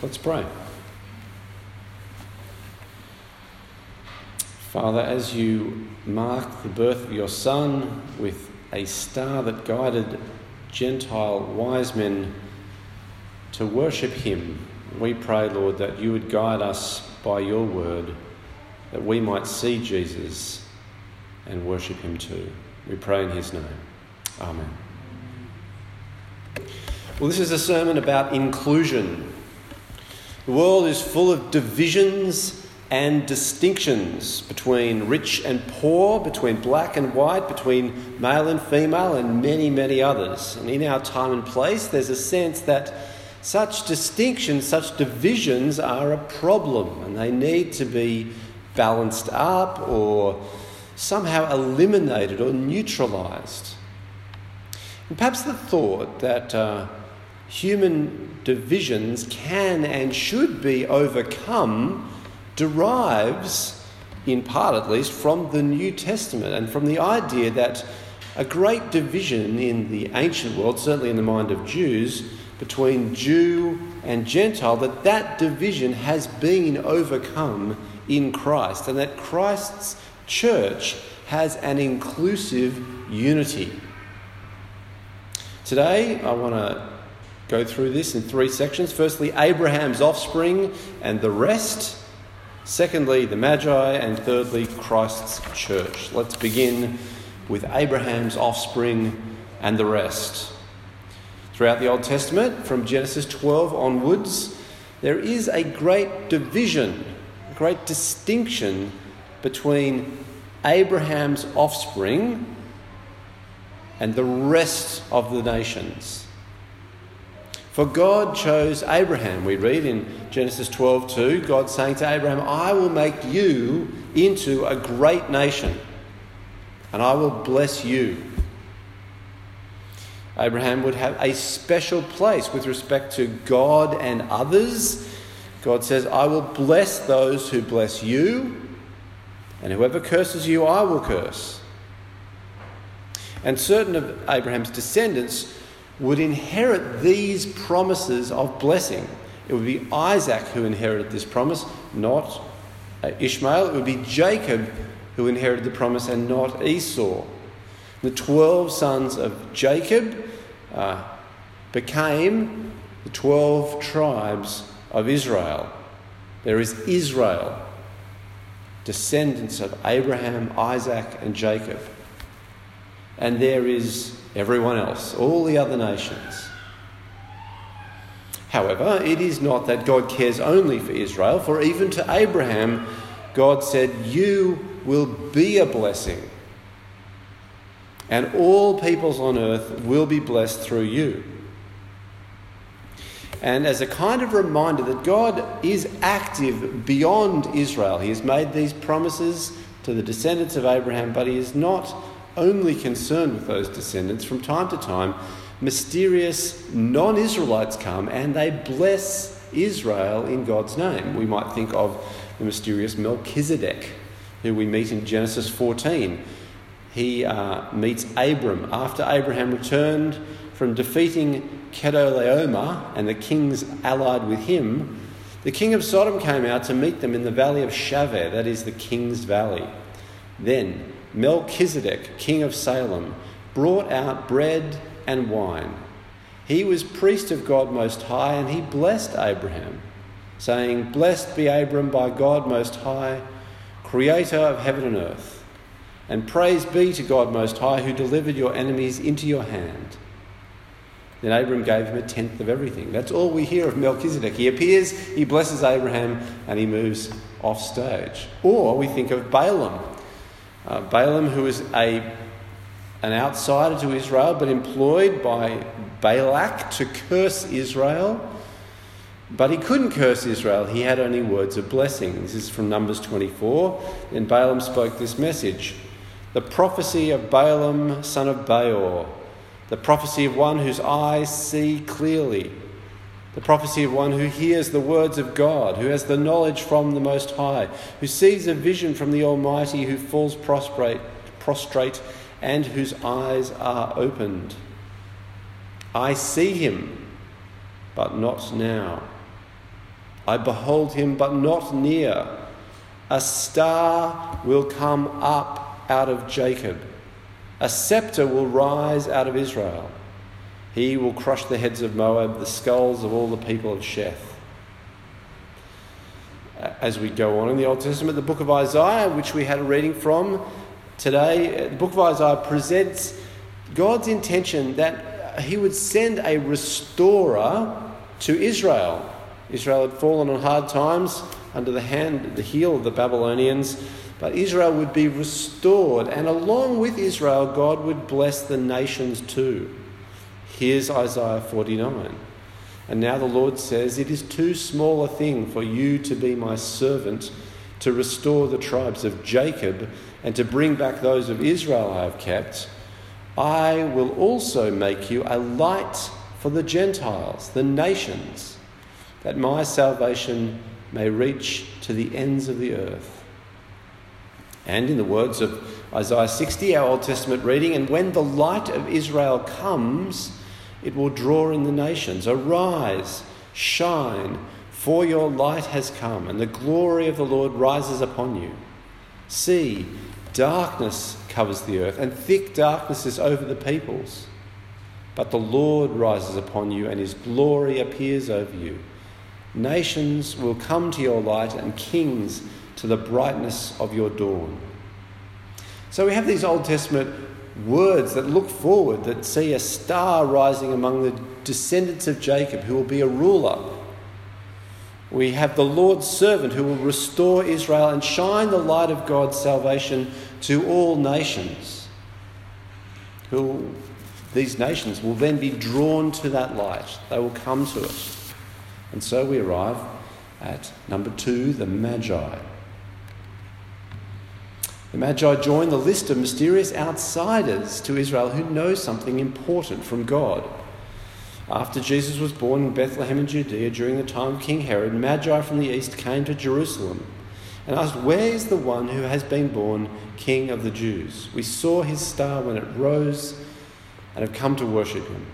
Let's pray. Father, as you mark the birth of your Son with a star that guided Gentile wise men to worship him, we pray, Lord, that you would guide us by your word, that we might see Jesus and worship him too. We pray in his name. Amen. Well, this is a sermon about inclusion. The world is full of divisions and distinctions between rich and poor, between black and white, between male and female, and many, many others. And in our time and place, there's a sense that such distinctions, such divisions are a problem and they need to be balanced up or somehow eliminated or neutralized. And perhaps the thought that uh, human divisions can and should be overcome derives, in part at least, from the New Testament and from the idea that a great division in the ancient world, certainly in the mind of Jews, between Jew and Gentile, that that division has been overcome in Christ and that Christ's church has an inclusive unity. Today, I want to go through this in three sections. Firstly, Abraham's offspring and the rest. Secondly, the Magi. And thirdly, Christ's church. Let's begin with Abraham's offspring and the rest. Throughout the Old Testament, from Genesis 12 onwards, there is a great division, a great distinction between Abraham's offspring and the rest of the nations. For God chose Abraham. We read in Genesis 12 2, God saying to Abraham, I will make you into a great nation, and I will bless you. Abraham would have a special place with respect to God and others. God says, I will bless those who bless you, and whoever curses you, I will curse. And certain of Abraham's descendants would inherit these promises of blessing. It would be Isaac who inherited this promise, not uh, Ishmael. It would be Jacob who inherited the promise and not Esau. The 12 sons of Jacob uh, became the 12 tribes of Israel. There is Israel, descendants of Abraham, Isaac, and Jacob. And there is everyone else, all the other nations. However, it is not that God cares only for Israel, for even to Abraham, God said, You will be a blessing, and all peoples on earth will be blessed through you. And as a kind of reminder that God is active beyond Israel, He has made these promises to the descendants of Abraham, but He is not only concerned with those descendants, from time to time, mysterious non Israelites come and they bless Israel in God's name. We might think of the mysterious Melchizedek, who we meet in Genesis 14. He uh, meets Abram after Abraham returned from defeating Chedorlaomer and the kings allied with him. The king of Sodom came out to meet them in the valley of Shaveh, that is the king's valley. Then Melchizedek, king of Salem, brought out bread and wine. He was priest of God Most High, and he blessed Abraham, saying, Blessed be Abram by God Most High, creator of heaven and earth. And praise be to God Most High, who delivered your enemies into your hand. Then Abram gave him a tenth of everything. That's all we hear of Melchizedek. He appears, he blesses Abraham, and he moves off stage. Or we think of Balaam uh, Balaam, who was a, an outsider to Israel, but employed by Balak to curse Israel. But he couldn't curse Israel, he had only words of blessing. This is from Numbers 24. And Balaam spoke this message The prophecy of Balaam, son of Beor, the prophecy of one whose eyes see clearly the prophecy of one who hears the words of God, who has the knowledge from the Most High, who sees a vision from the Almighty, who falls prostrate, prostrate and whose eyes are opened. I see him, but not now. I behold him, but not near. A star will come up out of Jacob, a scepter will rise out of Israel. He will crush the heads of Moab, the skulls of all the people of Sheth. As we go on in the Old Testament, the book of Isaiah, which we had a reading from today, uh, the book of Isaiah presents God's intention that he would send a restorer to Israel. Israel had fallen on hard times under the hand, the heel of the Babylonians, but Israel would be restored, and along with Israel, God would bless the nations too. Here's Isaiah 49. And now the Lord says, It is too small a thing for you to be my servant to restore the tribes of Jacob and to bring back those of Israel I have kept. I will also make you a light for the Gentiles, the nations, that my salvation may reach to the ends of the earth. And in the words of Isaiah 60, our Old Testament reading, and when the light of Israel comes, it will draw in the nations. Arise, shine, for your light has come, and the glory of the Lord rises upon you. See, darkness covers the earth, and thick darkness is over the peoples. But the Lord rises upon you, and his glory appears over you. Nations will come to your light, and kings to the brightness of your dawn. So we have these Old Testament words that look forward, that see a star rising among the descendants of Jacob who will be a ruler. We have the Lord's servant who will restore Israel and shine the light of God's salvation to all nations. Who these nations will then be drawn to that light. They will come to it. And so we arrive at number two, the Magi. The Magi join the list of mysterious outsiders to Israel who know something important from God. After Jesus was born in Bethlehem in Judea during the time of King Herod, Magi from the east came to Jerusalem and asked, Where is the one who has been born King of the Jews? We saw his star when it rose and have come to worship him.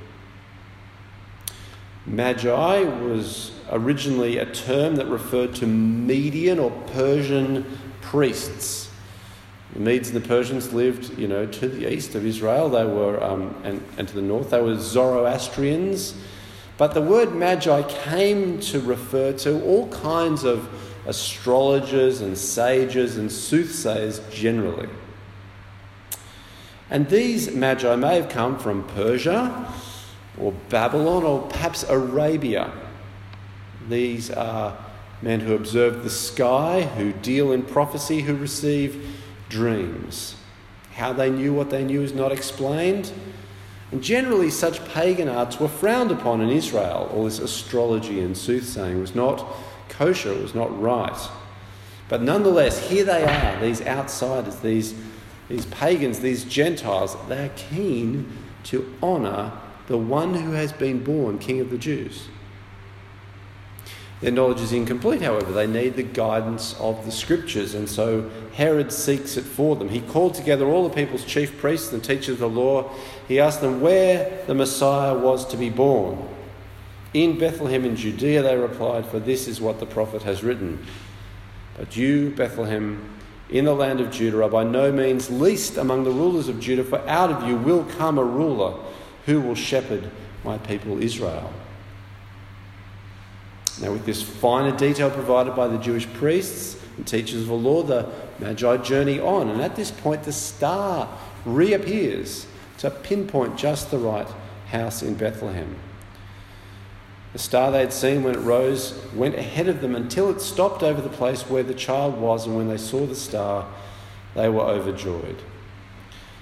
Magi was originally a term that referred to Median or Persian priests. The Medes and the Persians lived, you know, to the east of Israel. They were, um, and, and to the north, they were Zoroastrians. But the word Magi came to refer to all kinds of astrologers and sages and soothsayers generally. And these magi may have come from Persia or Babylon or perhaps Arabia. These are men who observe the sky, who deal in prophecy, who receive dreams. How they knew what they knew is not explained. And generally, such pagan arts were frowned upon in Israel. All this astrology and soothsaying was not kosher, it was not right. But nonetheless, here they are, these outsiders, these these pagans, these Gentiles, they are keen to honour the one who has been born King of the Jews. Their knowledge is incomplete, however. They need the guidance of the scriptures, and so Herod seeks it for them. He called together all the people's chief priests and teachers of the law. He asked them where the Messiah was to be born. In Bethlehem in Judea, they replied, For this is what the prophet has written. But you, Bethlehem, in the land of Judah are by no means least among the rulers of Judah, for out of you will come a ruler who will shepherd my people Israel. Now, with this finer detail provided by the Jewish priests and teachers of the law, the Magi journey on, and at this point, the star reappears to pinpoint just the right house in Bethlehem. The star they had seen when it rose went ahead of them until it stopped over the place where the child was, and when they saw the star, they were overjoyed.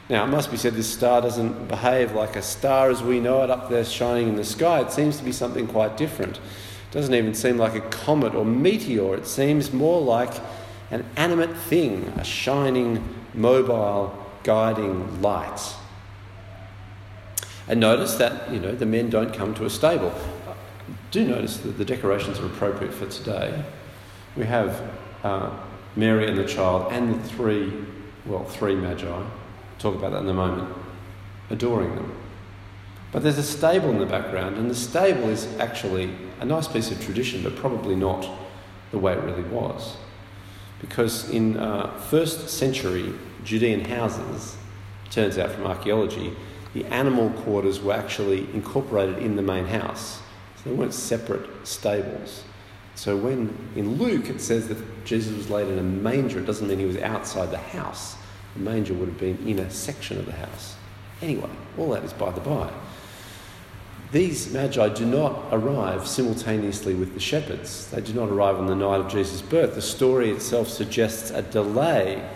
Now, it must be said, this star doesn't behave like a star as we know it up there shining in the sky. It seems to be something quite different. It doesn't even seem like a comet or meteor, it seems more like an animate thing, a shining, mobile, guiding light. And notice that, you know, the men don't come to a stable do notice that the decorations are appropriate for today. We have uh, Mary and the child and the three, well, three magi. Talk about that in a moment. Adoring them. But there's a stable in the background, and the stable is actually a nice piece of tradition, but probably not the way it really was. Because in uh, first century Judean houses, turns out from archaeology, the animal quarters were actually incorporated in the main house. So they weren't separate stables. So when in Luke it says that Jesus was laid in a manger, it doesn't mean he was outside the house. The manger would have been in a section of the house. Anyway, all that is by the by. These magi do not arrive simultaneously with the shepherds. They do not arrive on the night of Jesus' birth. The story itself suggests a delay,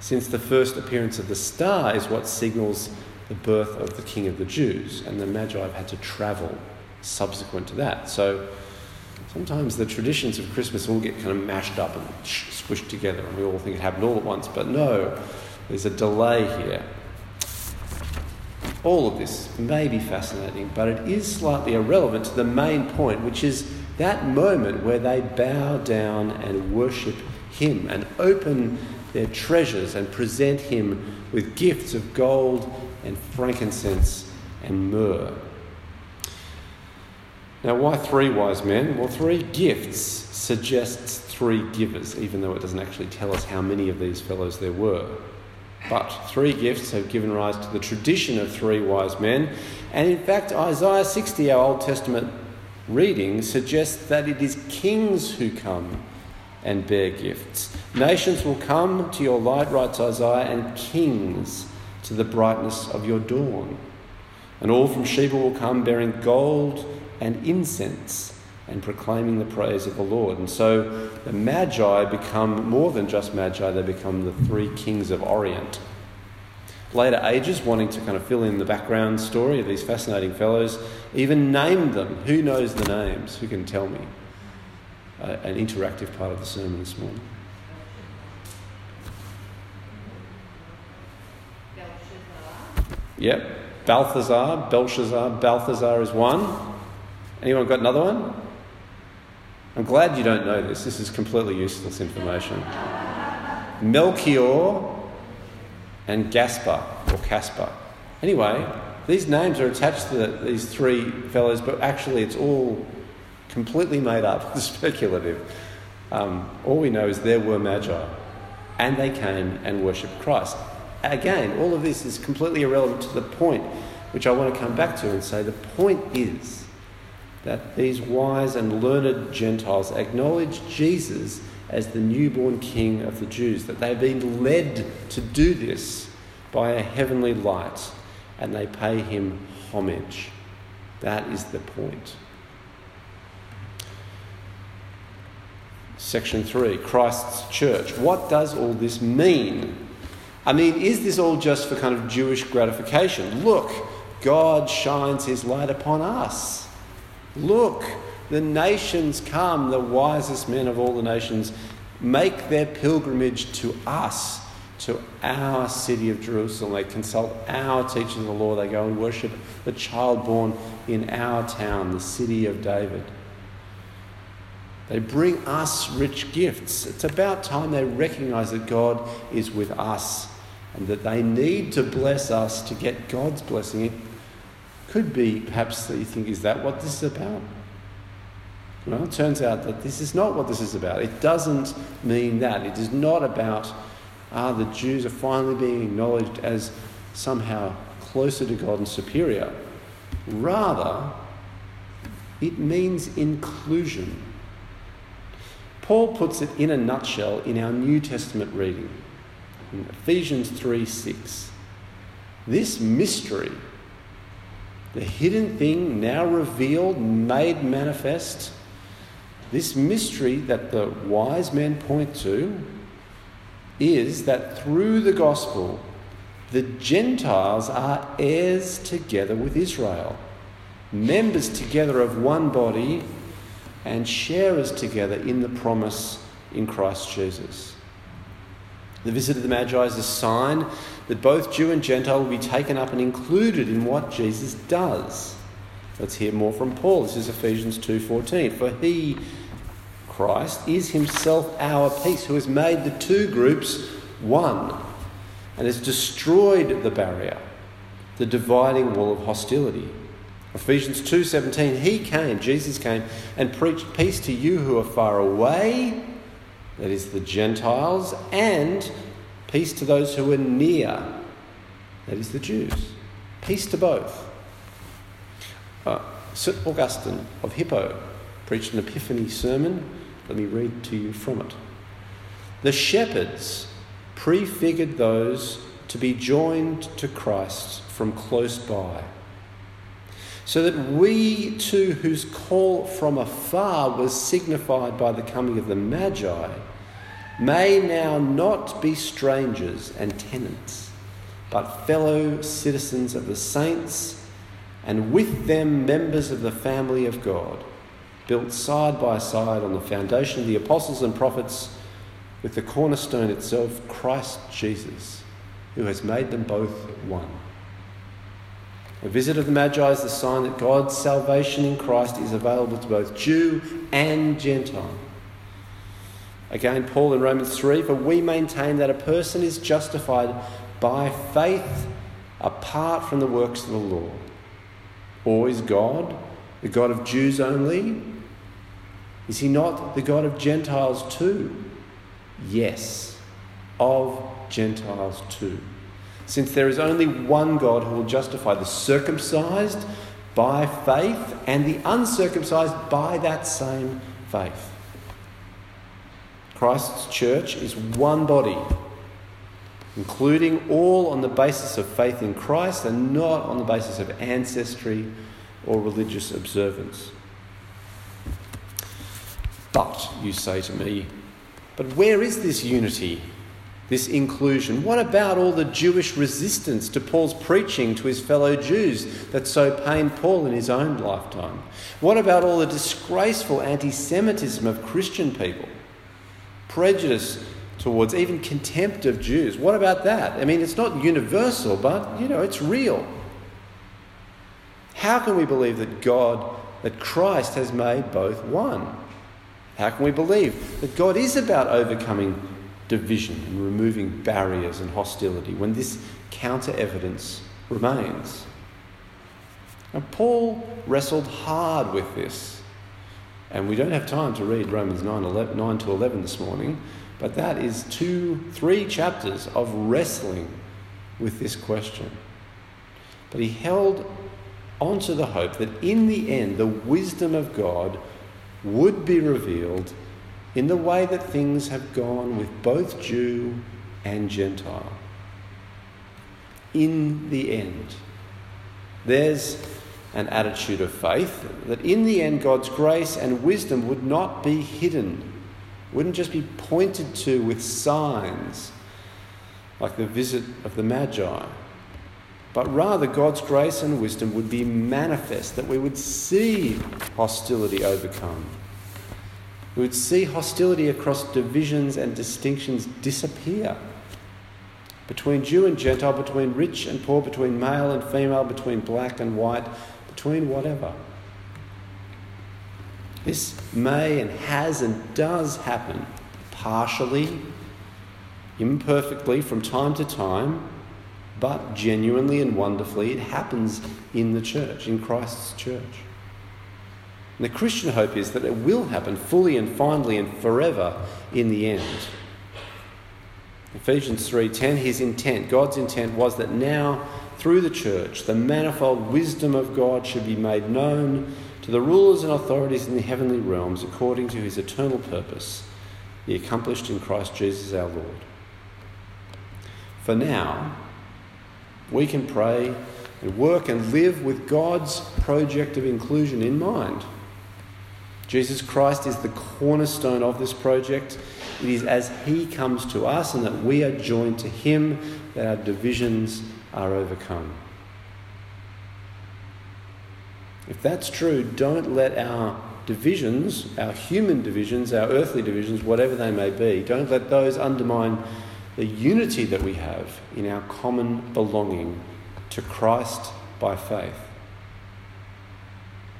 since the first appearance of the star is what signals the birth of the King of the Jews, and the magi have had to travel subsequent to that. So sometimes the traditions of Christmas all get kind of mashed up and squished together, and we all think it happened all at once. But no, there's a delay here. All of this may be fascinating, but it is slightly irrelevant to the main point, which is that moment where they bow down and worship Him and open their treasures and present Him with gifts of gold and frankincense and myrrh. Now, why three wise men? Well, three gifts suggests three givers, even though it doesn't actually tell us how many of these fellows there were. But three gifts have given rise to the tradition of three wise men. And in fact, Isaiah 60, our Old Testament reading, suggests that it is kings who come and bear gifts. Nations will come to your light, writes Isaiah, and kings to the brightness of your dawn. And all from Sheba will come bearing gold and incense and proclaiming the praise of the Lord. And so the Magi become more than just Magi, they become the three kings of Orient. Later ages, wanting to kind of fill in the background story of these fascinating fellows, even named them. Who knows the names? Who can tell me? Uh, an interactive part of the sermon this morning. Yep. Balthazar, Belshazzar, Balthazar is one. Anyone got another one? I'm glad you don't know this. This is completely useless information. Melchior and Gaspar, or Caspar. Anyway, these names are attached to the, these three fellows, but actually it's all completely made up, speculative. Um, all we know is there were magi, and they came and worshipped Christ. Again, all of this is completely irrelevant to the point, which I want to come back to and say the point is that these wise and learned Gentiles acknowledge Jesus as the newborn King of the Jews, that they've been led to do this by a heavenly light, and they pay him homage. That is the point. Section 3 Christ's church. What does all this mean? I mean, is this all just for kind of Jewish gratification? Look, God shines his light upon us. Look, the nations come, the wisest men of all the nations make their pilgrimage to us, to our city of Jerusalem. They consult our teachers of the law. They go and worship the child born in our town, the city of David. They bring us rich gifts. It's about time they recognize that God is with us and that they need to bless us to get God's blessing. Could be perhaps that you think, is that what this is about? Well, it turns out that this is not what this is about. It doesn't mean that. It is not about, ah, the Jews are finally being acknowledged as somehow closer to God and superior. Rather, it means inclusion. Paul puts it in a nutshell in our New Testament reading, in Ephesians 3 6. This mystery, the hidden thing now revealed, made manifest, this mystery that the wise men point to is that through the gospel, the Gentiles are heirs together with Israel, members together of one body and sharers together in the promise in Christ Jesus. The visit of the Magi is a sign that both Jew and Gentile will be taken up and included in what Jesus does. Let's hear more from Paul. This is Ephesians 2:14. For he Christ is himself our peace who has made the two groups one and has destroyed the barrier, the dividing wall of hostility Ephesians 2:17 he came Jesus came and preached peace to you who are far away that is the Gentiles and peace to those who are near. That is the Jews. Peace to both. Uh, St Augustine of Hippo preached an epiphany sermon. Let me read to you from it. The shepherds prefigured those to be joined to Christ from close by so that we too, whose call from afar was signified by the coming of the Magi, may now not be strangers and tenants, but fellow citizens of the saints, and with them members of the family of God, built side by side on the foundation of the apostles and prophets, with the cornerstone itself, Christ Jesus, who has made them both one. A visit of the Magi is the sign that God's salvation in Christ is available to both Jew and Gentile. Again, Paul in Romans 3 For we maintain that a person is justified by faith apart from the works of the law. Or is God the God of Jews only? Is he not the God of Gentiles too? Yes, of Gentiles too since there is only one God who will justify the circumcised by faith and the uncircumcised by that same faith. Christ's church is one body, including all on the basis of faith in Christ and not on the basis of ancestry or religious observance. But, you say to me, but where is this unity this inclusion? What about all the Jewish resistance to Paul's preaching to his fellow Jews that so pained Paul in his own lifetime? What about all the disgraceful anti Semitism of Christian people? Prejudice towards, even contempt of Jews. What about that? I mean, it's not universal, but, you know, it's real. How can we believe that God, that Christ has made both one? How can we believe that God is about overcoming division and removing barriers and hostility when this counter evidence remains. Now, Paul wrestled hard with this, and we don't have time to read Romans 9, 11, 9 to 11 this morning, but that is two, three chapters of wrestling with this question. But he held on to the hope that in the end, the wisdom of God would be revealed in the way that things have gone with both Jew and Gentile. In the end, there's an attitude of faith that in the end God's grace and wisdom would not be hidden, wouldn't just be pointed to with signs like the visit of the Magi, but rather God's grace and wisdom would be manifest, that we would see hostility overcome. We would see hostility across divisions and distinctions disappear. Between Jew and Gentile, between rich and poor, between male and female, between black and white, between whatever. This may and has and does happen partially, imperfectly from time to time, but genuinely and wonderfully, it happens in the church, in Christ's church. And the Christian hope is that it will happen fully and finally and forever in the end. Ephesians 3:10 his intent God's intent was that now through the church the manifold wisdom of God should be made known to the rulers and authorities in the heavenly realms according to his eternal purpose the accomplished in Christ Jesus our Lord. For now we can pray and work and live with God's project of inclusion in mind. Jesus Christ is the cornerstone of this project. It is as He comes to us and that we are joined to Him that our divisions are overcome. If that's true, don't let our divisions, our human divisions, our earthly divisions, whatever they may be, don't let those undermine the unity that we have in our common belonging to Christ by faith.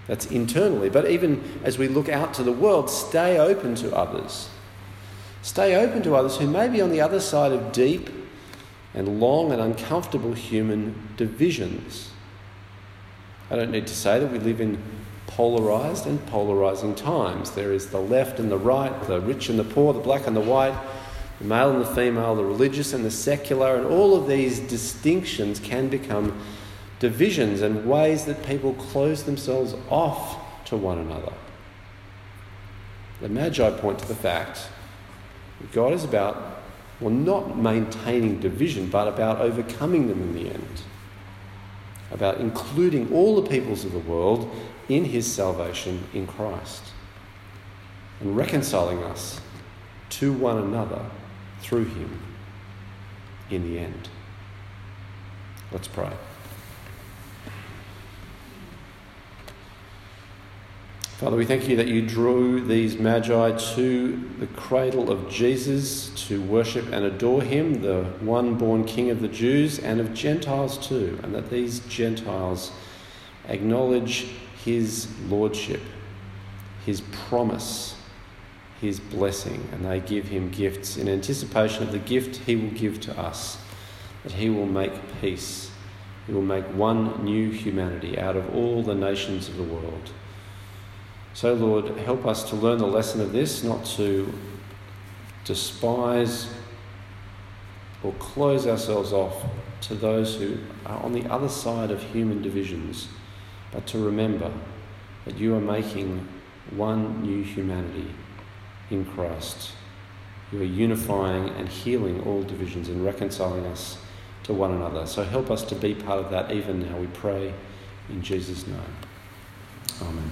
That's internally. But even as we look out to the world, stay open to others. Stay open to others who may be on the other side of deep and long and uncomfortable human divisions. I don't need to say that we live in polarized and polarizing times. There is the left and the right, the rich and the poor, the black and the white, the male and the female, the religious and the secular, and all of these distinctions can become divisions and ways that people close themselves off to one another. The Magi point to the fact that God is about, well, not maintaining division, but about overcoming them in the end. About including all the peoples of the world in his salvation in Christ and reconciling us to one another through him in the end. Let's pray. Father, we thank you that you drew these magi to the cradle of Jesus to worship and adore him, the one born King of the Jews and of Gentiles too, and that these Gentiles acknowledge his lordship, his promise, his blessing, and they give him gifts in anticipation of the gift he will give to us, that he will make peace. He will make one new humanity out of all the nations of the world. So, Lord, help us to learn the lesson of this, not to despise or close ourselves off to those who are on the other side of human divisions, but to remember that you are making one new humanity in Christ. You are unifying and healing all divisions and reconciling us to one another. So help us to be part of that even now, we pray in Jesus' name. Amen.